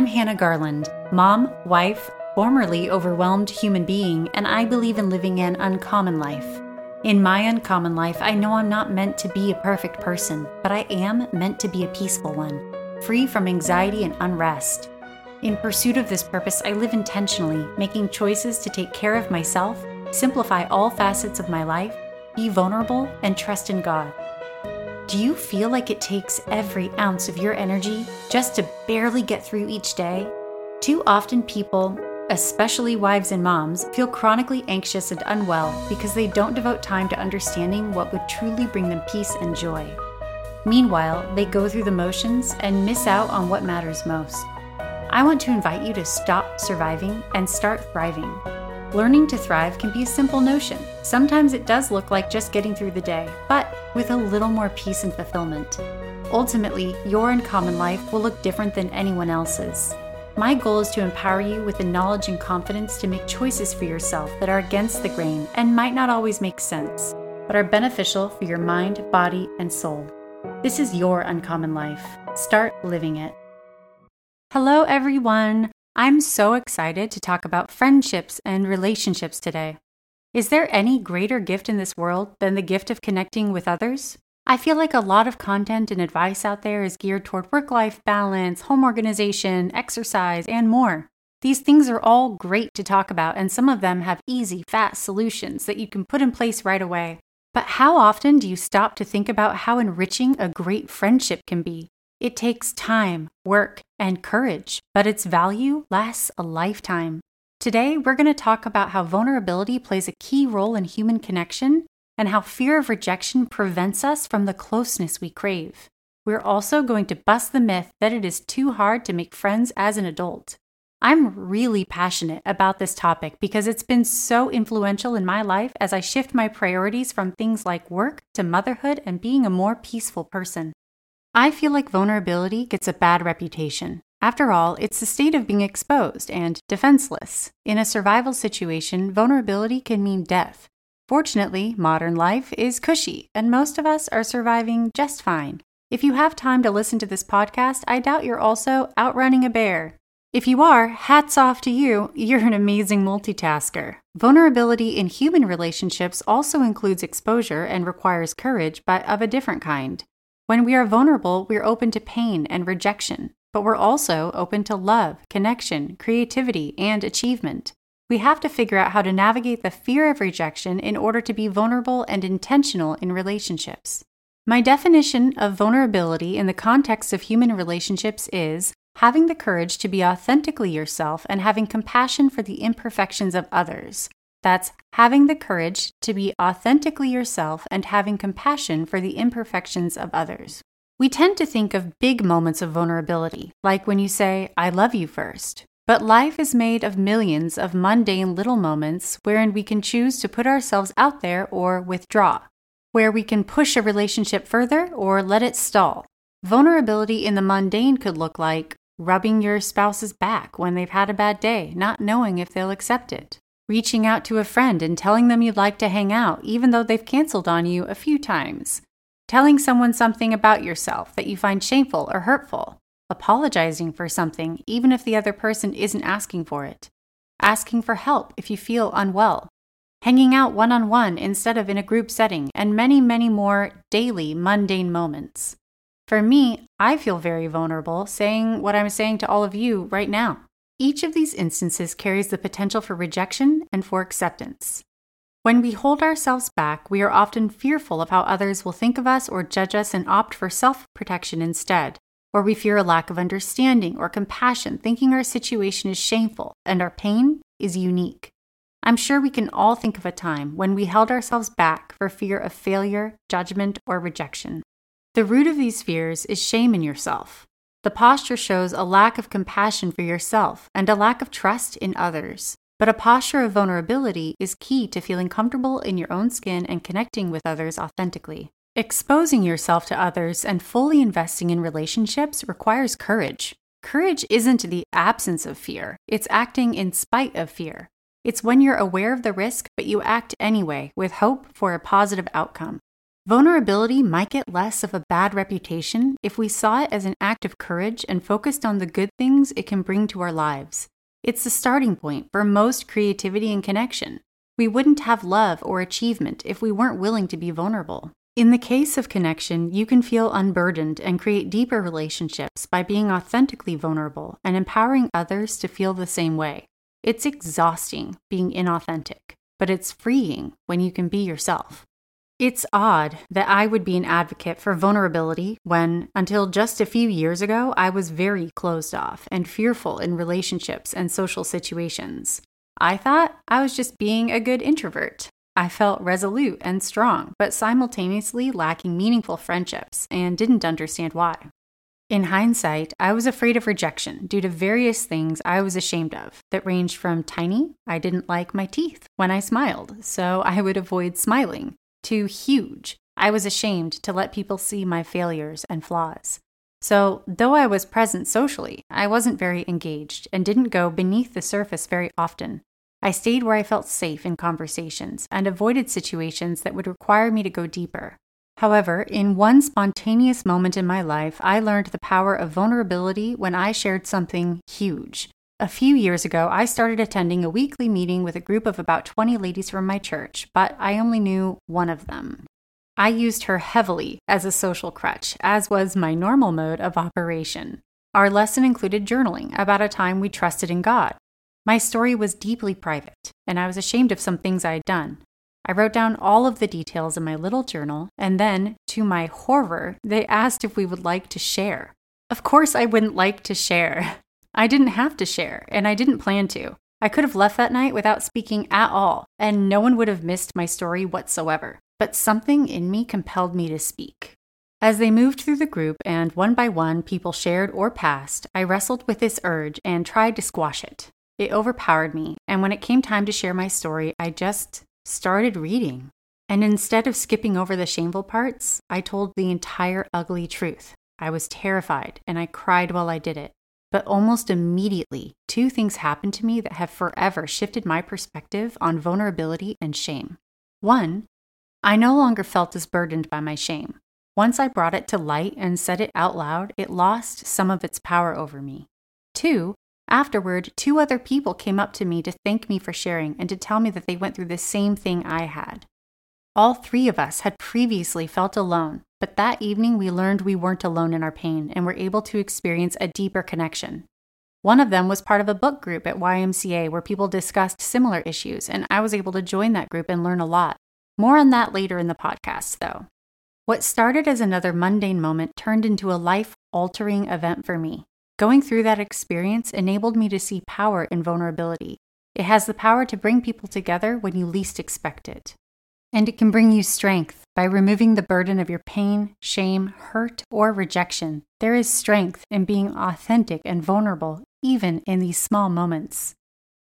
I'm Hannah Garland, mom, wife, formerly overwhelmed human being, and I believe in living an uncommon life. In my uncommon life, I know I'm not meant to be a perfect person, but I am meant to be a peaceful one, free from anxiety and unrest. In pursuit of this purpose, I live intentionally, making choices to take care of myself, simplify all facets of my life, be vulnerable, and trust in God. Do you feel like it takes every ounce of your energy just to barely get through each day? Too often, people, especially wives and moms, feel chronically anxious and unwell because they don't devote time to understanding what would truly bring them peace and joy. Meanwhile, they go through the motions and miss out on what matters most. I want to invite you to stop surviving and start thriving. Learning to thrive can be a simple notion. Sometimes it does look like just getting through the day, but with a little more peace and fulfillment. Ultimately, your uncommon life will look different than anyone else's. My goal is to empower you with the knowledge and confidence to make choices for yourself that are against the grain and might not always make sense, but are beneficial for your mind, body, and soul. This is your uncommon life. Start living it. Hello, everyone. I'm so excited to talk about friendships and relationships today. Is there any greater gift in this world than the gift of connecting with others? I feel like a lot of content and advice out there is geared toward work life balance, home organization, exercise, and more. These things are all great to talk about, and some of them have easy, fast solutions that you can put in place right away. But how often do you stop to think about how enriching a great friendship can be? It takes time, work, and courage, but its value lasts a lifetime. Today, we're going to talk about how vulnerability plays a key role in human connection and how fear of rejection prevents us from the closeness we crave. We're also going to bust the myth that it is too hard to make friends as an adult. I'm really passionate about this topic because it's been so influential in my life as I shift my priorities from things like work to motherhood and being a more peaceful person. I feel like vulnerability gets a bad reputation. After all, it's the state of being exposed and defenseless. In a survival situation, vulnerability can mean death. Fortunately, modern life is cushy, and most of us are surviving just fine. If you have time to listen to this podcast, I doubt you're also outrunning a bear. If you are, hats off to you, you're an amazing multitasker. Vulnerability in human relationships also includes exposure and requires courage, but of a different kind. When we are vulnerable, we're open to pain and rejection, but we're also open to love, connection, creativity, and achievement. We have to figure out how to navigate the fear of rejection in order to be vulnerable and intentional in relationships. My definition of vulnerability in the context of human relationships is having the courage to be authentically yourself and having compassion for the imperfections of others, that's having the courage to be authentically yourself and having compassion for the imperfections of others. We tend to think of big moments of vulnerability, like when you say, I love you first. But life is made of millions of mundane little moments wherein we can choose to put ourselves out there or withdraw, where we can push a relationship further or let it stall. Vulnerability in the mundane could look like rubbing your spouse's back when they've had a bad day, not knowing if they'll accept it reaching out to a friend and telling them you'd like to hang out, even though they've canceled on you a few times, telling someone something about yourself that you find shameful or hurtful, apologizing for something, even if the other person isn't asking for it, asking for help if you feel unwell, hanging out one on one instead of in a group setting, and many, many more daily, mundane moments. For me, I feel very vulnerable saying what I'm saying to all of you right now. Each of these instances carries the potential for rejection and for acceptance. When we hold ourselves back, we are often fearful of how others will think of us or judge us and opt for self protection instead. Or we fear a lack of understanding or compassion, thinking our situation is shameful and our pain is unique. I'm sure we can all think of a time when we held ourselves back for fear of failure, judgment, or rejection. The root of these fears is shame in yourself. The posture shows a lack of compassion for yourself and a lack of trust in others. But a posture of vulnerability is key to feeling comfortable in your own skin and connecting with others authentically. Exposing yourself to others and fully investing in relationships requires courage. Courage isn't the absence of fear, it's acting in spite of fear. It's when you're aware of the risk, but you act anyway with hope for a positive outcome. Vulnerability might get less of a bad reputation if we saw it as an act of courage and focused on the good things it can bring to our lives. It's the starting point for most creativity and connection. We wouldn't have love or achievement if we weren't willing to be vulnerable. In the case of connection, you can feel unburdened and create deeper relationships by being authentically vulnerable and empowering others to feel the same way. It's exhausting being inauthentic, but it's freeing when you can be yourself. It's odd that I would be an advocate for vulnerability when, until just a few years ago, I was very closed off and fearful in relationships and social situations. I thought I was just being a good introvert. I felt resolute and strong, but simultaneously lacking meaningful friendships and didn't understand why. In hindsight, I was afraid of rejection due to various things I was ashamed of that ranged from tiny, I didn't like my teeth when I smiled, so I would avoid smiling, to huge, I was ashamed to let people see my failures and flaws. So, though I was present socially, I wasn't very engaged and didn't go beneath the surface very often. I stayed where I felt safe in conversations and avoided situations that would require me to go deeper. However, in one spontaneous moment in my life, I learned the power of vulnerability when I shared something huge. A few years ago, I started attending a weekly meeting with a group of about 20 ladies from my church, but I only knew one of them. I used her heavily as a social crutch, as was my normal mode of operation. Our lesson included journaling about a time we trusted in God, my story was deeply private, and I was ashamed of some things I had done. I wrote down all of the details in my little journal, and then, to my horror, they asked if we would like to share. Of course, I wouldn't like to share. I didn't have to share, and I didn't plan to. I could have left that night without speaking at all, and no one would have missed my story whatsoever. But something in me compelled me to speak. As they moved through the group and one by one people shared or passed, I wrestled with this urge and tried to squash it. It overpowered me, and when it came time to share my story, I just started reading. And instead of skipping over the shameful parts, I told the entire ugly truth. I was terrified and I cried while I did it. But almost immediately, two things happened to me that have forever shifted my perspective on vulnerability and shame. One, I no longer felt as burdened by my shame. Once I brought it to light and said it out loud, it lost some of its power over me. Two, Afterward, two other people came up to me to thank me for sharing and to tell me that they went through the same thing I had. All three of us had previously felt alone, but that evening we learned we weren't alone in our pain and were able to experience a deeper connection. One of them was part of a book group at YMCA where people discussed similar issues, and I was able to join that group and learn a lot. More on that later in the podcast, though. What started as another mundane moment turned into a life altering event for me. Going through that experience enabled me to see power in vulnerability. It has the power to bring people together when you least expect it. And it can bring you strength by removing the burden of your pain, shame, hurt, or rejection. There is strength in being authentic and vulnerable, even in these small moments.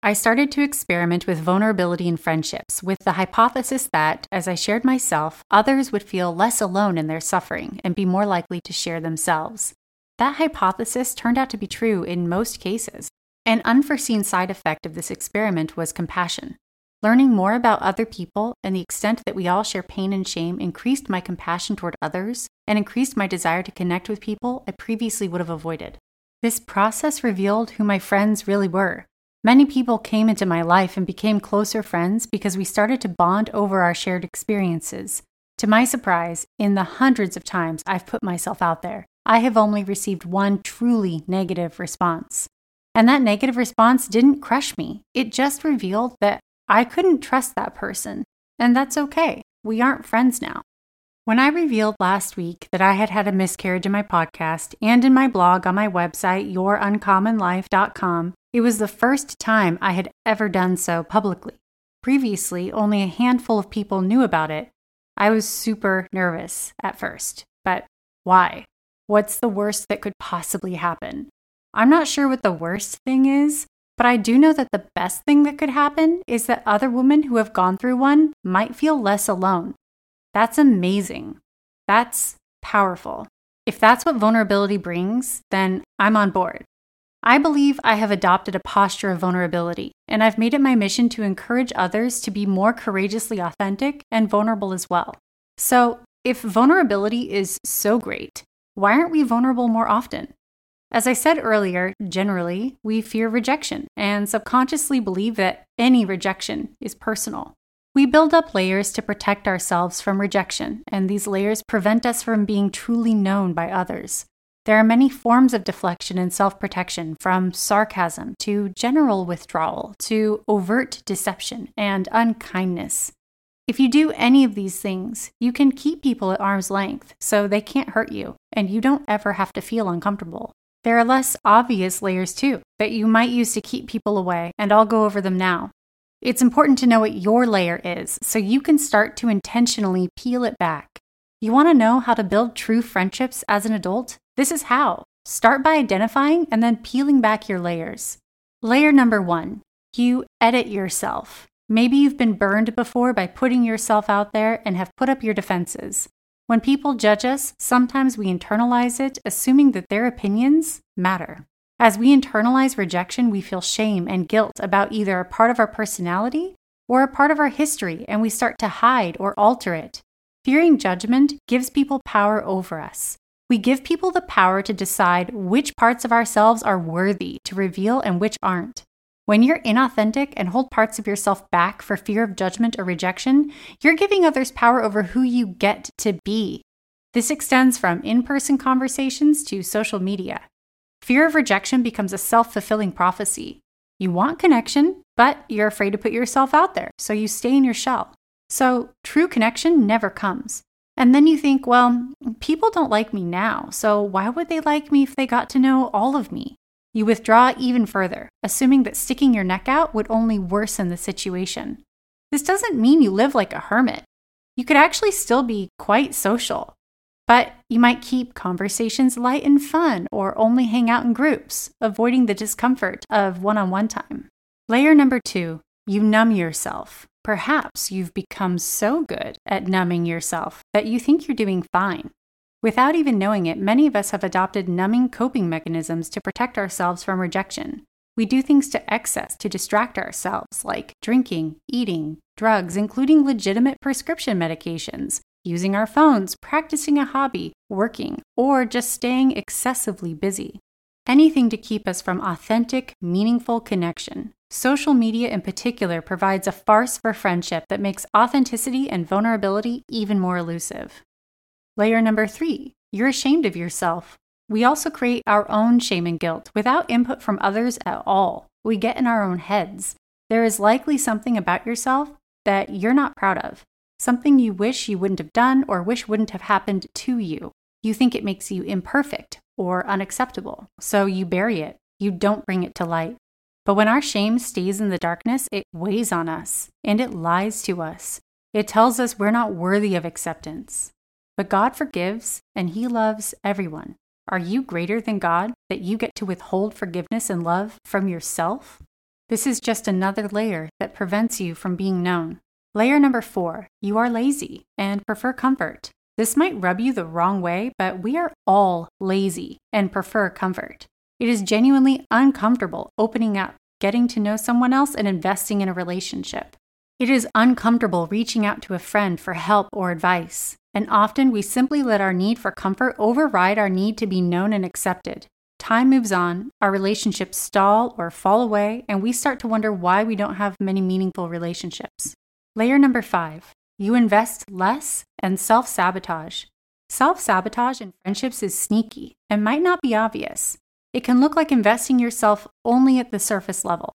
I started to experiment with vulnerability in friendships with the hypothesis that, as I shared myself, others would feel less alone in their suffering and be more likely to share themselves. That hypothesis turned out to be true in most cases. An unforeseen side effect of this experiment was compassion. Learning more about other people and the extent that we all share pain and shame increased my compassion toward others and increased my desire to connect with people I previously would have avoided. This process revealed who my friends really were. Many people came into my life and became closer friends because we started to bond over our shared experiences. To my surprise, in the hundreds of times I've put myself out there, I have only received one truly negative response. And that negative response didn't crush me. It just revealed that I couldn't trust that person. And that's okay. We aren't friends now. When I revealed last week that I had had a miscarriage in my podcast and in my blog on my website, youruncommonlife.com, it was the first time I had ever done so publicly. Previously, only a handful of people knew about it. I was super nervous at first, but why? What's the worst that could possibly happen? I'm not sure what the worst thing is, but I do know that the best thing that could happen is that other women who have gone through one might feel less alone. That's amazing. That's powerful. If that's what vulnerability brings, then I'm on board. I believe I have adopted a posture of vulnerability, and I've made it my mission to encourage others to be more courageously authentic and vulnerable as well. So, If vulnerability is so great, why aren't we vulnerable more often? As I said earlier, generally, we fear rejection and subconsciously believe that any rejection is personal. We build up layers to protect ourselves from rejection, and these layers prevent us from being truly known by others. There are many forms of deflection and self protection, from sarcasm to general withdrawal to overt deception and unkindness. If you do any of these things, you can keep people at arm's length so they can't hurt you and you don't ever have to feel uncomfortable. There are less obvious layers too that you might use to keep people away, and I'll go over them now. It's important to know what your layer is so you can start to intentionally peel it back. You want to know how to build true friendships as an adult? This is how. Start by identifying and then peeling back your layers. Layer number one you edit yourself. Maybe you've been burned before by putting yourself out there and have put up your defenses. When people judge us, sometimes we internalize it, assuming that their opinions matter. As we internalize rejection, we feel shame and guilt about either a part of our personality or a part of our history, and we start to hide or alter it. Fearing judgment gives people power over us. We give people the power to decide which parts of ourselves are worthy to reveal and which aren't. When you're inauthentic and hold parts of yourself back for fear of judgment or rejection, you're giving others power over who you get to be. This extends from in person conversations to social media. Fear of rejection becomes a self fulfilling prophecy. You want connection, but you're afraid to put yourself out there, so you stay in your shell. So, true connection never comes. And then you think, well, people don't like me now, so why would they like me if they got to know all of me? You withdraw even further, assuming that sticking your neck out would only worsen the situation. This doesn't mean you live like a hermit. You could actually still be quite social, but you might keep conversations light and fun or only hang out in groups, avoiding the discomfort of one on one time. Layer number two you numb yourself. Perhaps you've become so good at numbing yourself that you think you're doing fine. Without even knowing it, many of us have adopted numbing coping mechanisms to protect ourselves from rejection. We do things to excess to distract ourselves, like drinking, eating, drugs, including legitimate prescription medications, using our phones, practicing a hobby, working, or just staying excessively busy. Anything to keep us from authentic, meaningful connection. Social media in particular provides a farce for friendship that makes authenticity and vulnerability even more elusive. Layer number three, you're ashamed of yourself. We also create our own shame and guilt without input from others at all. We get in our own heads. There is likely something about yourself that you're not proud of, something you wish you wouldn't have done or wish wouldn't have happened to you. You think it makes you imperfect or unacceptable, so you bury it. You don't bring it to light. But when our shame stays in the darkness, it weighs on us and it lies to us. It tells us we're not worthy of acceptance. But God forgives and He loves everyone. Are you greater than God that you get to withhold forgiveness and love from yourself? This is just another layer that prevents you from being known. Layer number four you are lazy and prefer comfort. This might rub you the wrong way, but we are all lazy and prefer comfort. It is genuinely uncomfortable opening up, getting to know someone else, and investing in a relationship. It is uncomfortable reaching out to a friend for help or advice, and often we simply let our need for comfort override our need to be known and accepted. Time moves on, our relationships stall or fall away, and we start to wonder why we don't have many meaningful relationships. Layer number five you invest less and self sabotage. Self sabotage in friendships is sneaky and might not be obvious. It can look like investing yourself only at the surface level.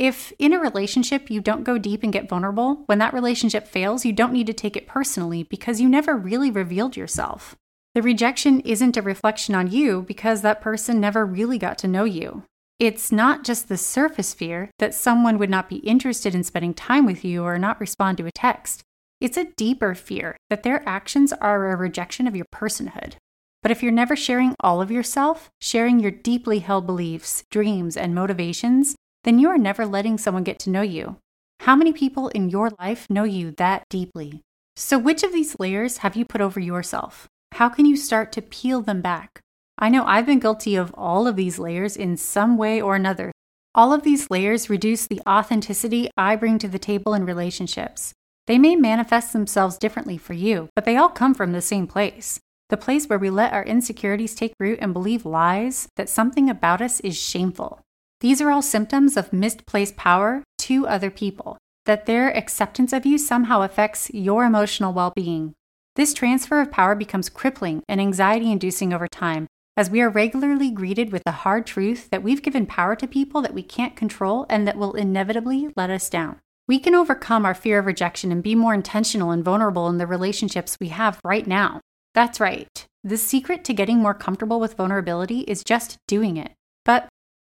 If in a relationship you don't go deep and get vulnerable, when that relationship fails, you don't need to take it personally because you never really revealed yourself. The rejection isn't a reflection on you because that person never really got to know you. It's not just the surface fear that someone would not be interested in spending time with you or not respond to a text. It's a deeper fear that their actions are a rejection of your personhood. But if you're never sharing all of yourself, sharing your deeply held beliefs, dreams, and motivations, then you are never letting someone get to know you. How many people in your life know you that deeply? So, which of these layers have you put over yourself? How can you start to peel them back? I know I've been guilty of all of these layers in some way or another. All of these layers reduce the authenticity I bring to the table in relationships. They may manifest themselves differently for you, but they all come from the same place the place where we let our insecurities take root and believe lies that something about us is shameful. These are all symptoms of misplaced power to other people, that their acceptance of you somehow affects your emotional well being. This transfer of power becomes crippling and anxiety inducing over time, as we are regularly greeted with the hard truth that we've given power to people that we can't control and that will inevitably let us down. We can overcome our fear of rejection and be more intentional and vulnerable in the relationships we have right now. That's right. The secret to getting more comfortable with vulnerability is just doing it.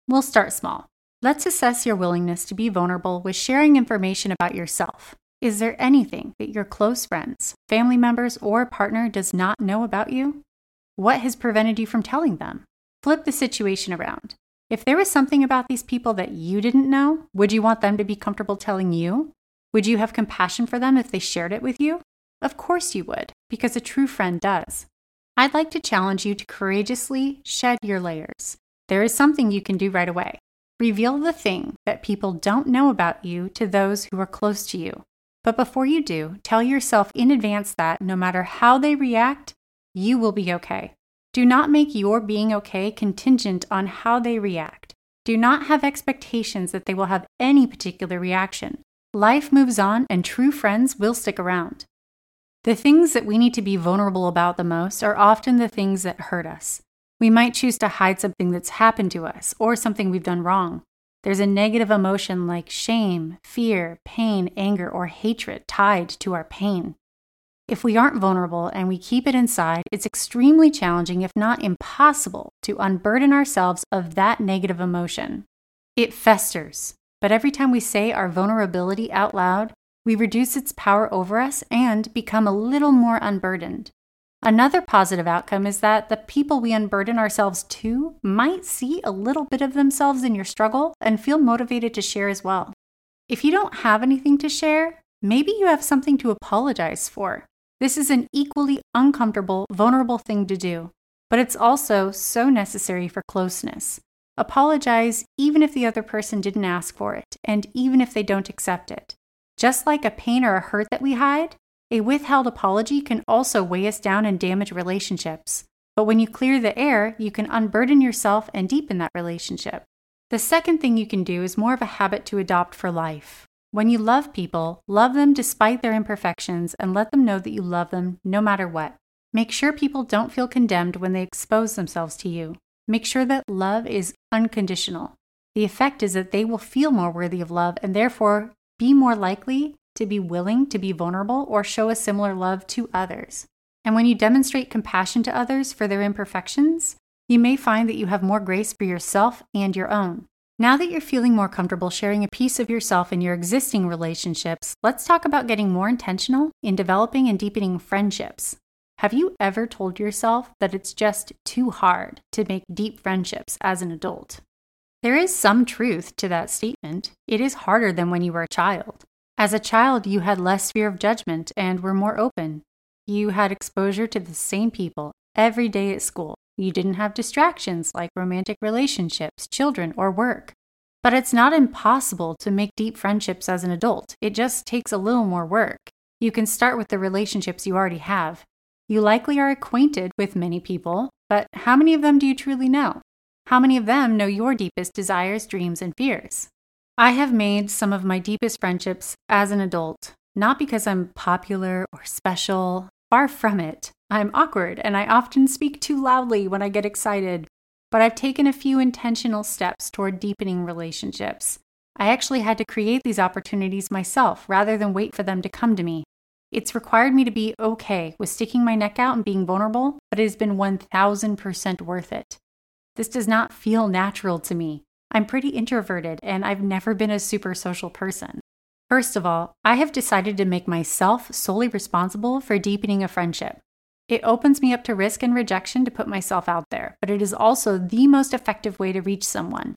We'll start small. Let's assess your willingness to be vulnerable with sharing information about yourself. Is there anything that your close friends, family members, or partner does not know about you? What has prevented you from telling them? Flip the situation around. If there was something about these people that you didn't know, would you want them to be comfortable telling you? Would you have compassion for them if they shared it with you? Of course you would, because a true friend does. I'd like to challenge you to courageously shed your layers. There is something you can do right away. Reveal the thing that people don't know about you to those who are close to you. But before you do, tell yourself in advance that no matter how they react, you will be okay. Do not make your being okay contingent on how they react. Do not have expectations that they will have any particular reaction. Life moves on, and true friends will stick around. The things that we need to be vulnerable about the most are often the things that hurt us. We might choose to hide something that's happened to us or something we've done wrong. There's a negative emotion like shame, fear, pain, anger, or hatred tied to our pain. If we aren't vulnerable and we keep it inside, it's extremely challenging, if not impossible, to unburden ourselves of that negative emotion. It festers, but every time we say our vulnerability out loud, we reduce its power over us and become a little more unburdened. Another positive outcome is that the people we unburden ourselves to might see a little bit of themselves in your struggle and feel motivated to share as well. If you don't have anything to share, maybe you have something to apologize for. This is an equally uncomfortable, vulnerable thing to do, but it's also so necessary for closeness. Apologize even if the other person didn't ask for it, and even if they don't accept it. Just like a pain or a hurt that we hide, a withheld apology can also weigh us down and damage relationships. But when you clear the air, you can unburden yourself and deepen that relationship. The second thing you can do is more of a habit to adopt for life. When you love people, love them despite their imperfections and let them know that you love them no matter what. Make sure people don't feel condemned when they expose themselves to you. Make sure that love is unconditional. The effect is that they will feel more worthy of love and therefore be more likely to be willing to be vulnerable or show a similar love to others. And when you demonstrate compassion to others for their imperfections, you may find that you have more grace for yourself and your own. Now that you're feeling more comfortable sharing a piece of yourself in your existing relationships, let's talk about getting more intentional in developing and deepening friendships. Have you ever told yourself that it's just too hard to make deep friendships as an adult? There is some truth to that statement. It is harder than when you were a child. As a child, you had less fear of judgment and were more open. You had exposure to the same people every day at school. You didn't have distractions like romantic relationships, children, or work. But it's not impossible to make deep friendships as an adult. It just takes a little more work. You can start with the relationships you already have. You likely are acquainted with many people, but how many of them do you truly know? How many of them know your deepest desires, dreams, and fears? I have made some of my deepest friendships as an adult, not because I'm popular or special, far from it. I'm awkward and I often speak too loudly when I get excited, but I've taken a few intentional steps toward deepening relationships. I actually had to create these opportunities myself rather than wait for them to come to me. It's required me to be okay with sticking my neck out and being vulnerable, but it has been 1000% worth it. This does not feel natural to me. I'm pretty introverted and I've never been a super social person. First of all, I have decided to make myself solely responsible for deepening a friendship. It opens me up to risk and rejection to put myself out there, but it is also the most effective way to reach someone.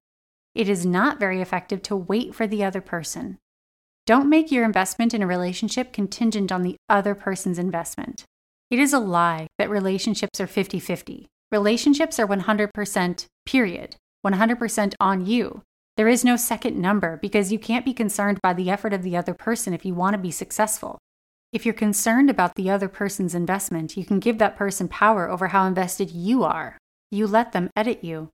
It is not very effective to wait for the other person. Don't make your investment in a relationship contingent on the other person's investment. It is a lie that relationships are 50 50. Relationships are 100% period, 100% on you. There is no second number because you can't be concerned by the effort of the other person if you want to be successful. If you're concerned about the other person's investment, you can give that person power over how invested you are. You let them edit you.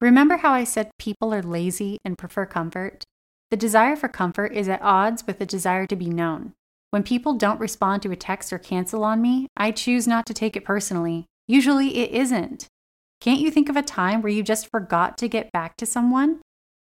Remember how I said people are lazy and prefer comfort? The desire for comfort is at odds with the desire to be known. When people don't respond to a text or cancel on me, I choose not to take it personally. Usually it isn't. Can't you think of a time where you just forgot to get back to someone?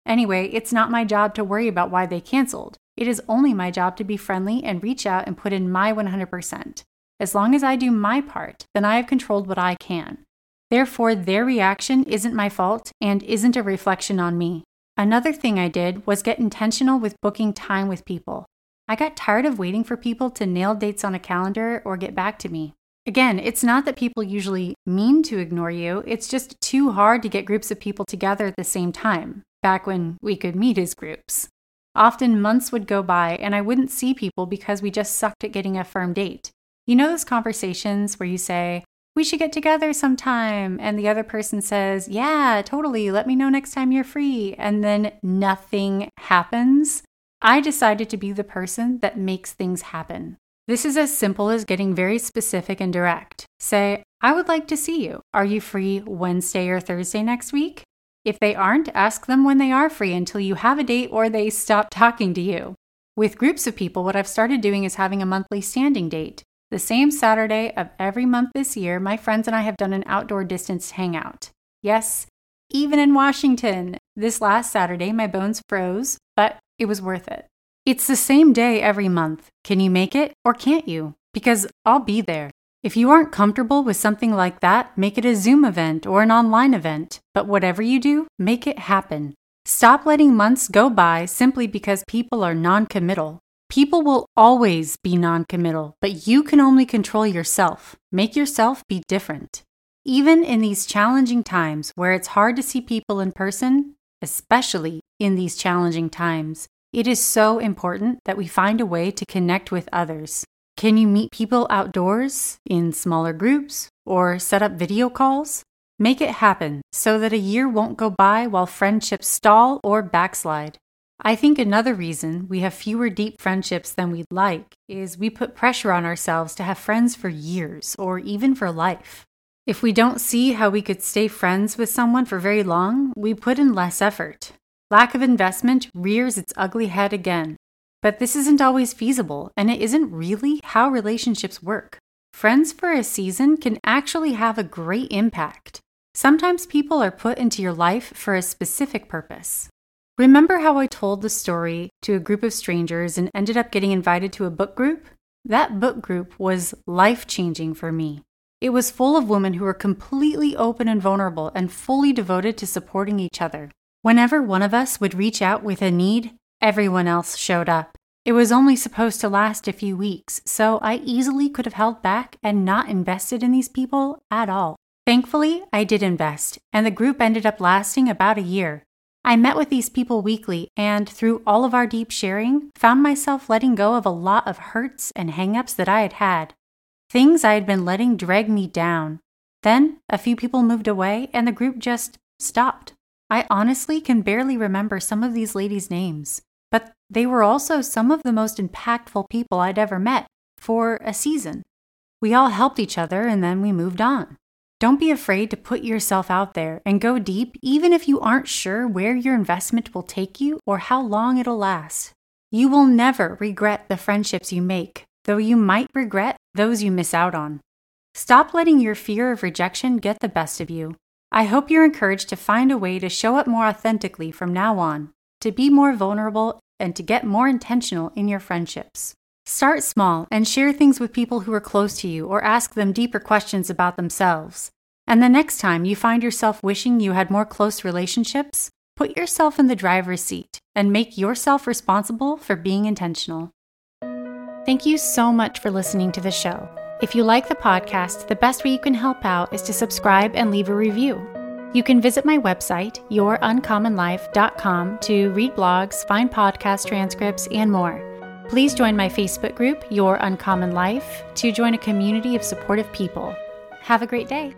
Anyway, it's not my job to worry about why they canceled. It is only my job to be friendly and reach out and put in my 100%. As long as I do my part, then I have controlled what I can. Therefore, their reaction isn't my fault and isn't a reflection on me. Another thing I did was get intentional with booking time with people. I got tired of waiting for people to nail dates on a calendar or get back to me. Again, it's not that people usually mean to ignore you, it's just too hard to get groups of people together at the same time, back when we could meet as groups. Often months would go by and I wouldn't see people because we just sucked at getting a firm date. You know those conversations where you say, we should get together sometime. And the other person says, Yeah, totally. Let me know next time you're free. And then nothing happens. I decided to be the person that makes things happen. This is as simple as getting very specific and direct. Say, I would like to see you. Are you free Wednesday or Thursday next week? If they aren't, ask them when they are free until you have a date or they stop talking to you. With groups of people, what I've started doing is having a monthly standing date. The same Saturday of every month this year, my friends and I have done an outdoor distance hangout. Yes, even in Washington. This last Saturday, my bones froze, but it was worth it. It's the same day every month. Can you make it or can't you? Because I'll be there. If you aren't comfortable with something like that, make it a Zoom event or an online event. But whatever you do, make it happen. Stop letting months go by simply because people are non committal. People will always be non committal, but you can only control yourself. Make yourself be different. Even in these challenging times where it's hard to see people in person, especially in these challenging times, it is so important that we find a way to connect with others. Can you meet people outdoors, in smaller groups, or set up video calls? Make it happen so that a year won't go by while friendships stall or backslide. I think another reason we have fewer deep friendships than we'd like is we put pressure on ourselves to have friends for years or even for life. If we don't see how we could stay friends with someone for very long, we put in less effort. Lack of investment rears its ugly head again. But this isn't always feasible, and it isn't really how relationships work. Friends for a season can actually have a great impact. Sometimes people are put into your life for a specific purpose. Remember how I told the story to a group of strangers and ended up getting invited to a book group? That book group was life changing for me. It was full of women who were completely open and vulnerable and fully devoted to supporting each other. Whenever one of us would reach out with a need, everyone else showed up. It was only supposed to last a few weeks, so I easily could have held back and not invested in these people at all. Thankfully, I did invest, and the group ended up lasting about a year. I met with these people weekly and, through all of our deep sharing, found myself letting go of a lot of hurts and hangups that I had had. Things I had been letting drag me down. Then, a few people moved away and the group just stopped. I honestly can barely remember some of these ladies' names, but they were also some of the most impactful people I'd ever met for a season. We all helped each other and then we moved on. Don't be afraid to put yourself out there and go deep, even if you aren't sure where your investment will take you or how long it'll last. You will never regret the friendships you make, though you might regret those you miss out on. Stop letting your fear of rejection get the best of you. I hope you're encouraged to find a way to show up more authentically from now on, to be more vulnerable, and to get more intentional in your friendships. Start small and share things with people who are close to you or ask them deeper questions about themselves. And the next time you find yourself wishing you had more close relationships, put yourself in the driver's seat and make yourself responsible for being intentional. Thank you so much for listening to the show. If you like the podcast, the best way you can help out is to subscribe and leave a review. You can visit my website, youruncommonlife.com, to read blogs, find podcast transcripts, and more. Please join my Facebook group, Your Uncommon Life, to join a community of supportive people. Have a great day.